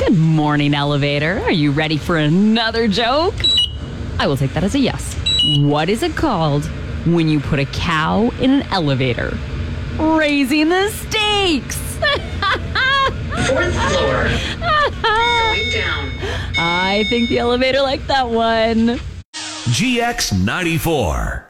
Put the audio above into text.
Good morning, elevator. Are you ready for another joke? I will take that as a yes. What is it called when you put a cow in an elevator? Raising the stakes. Fourth floor. Going down. I think the elevator liked that one. GX94.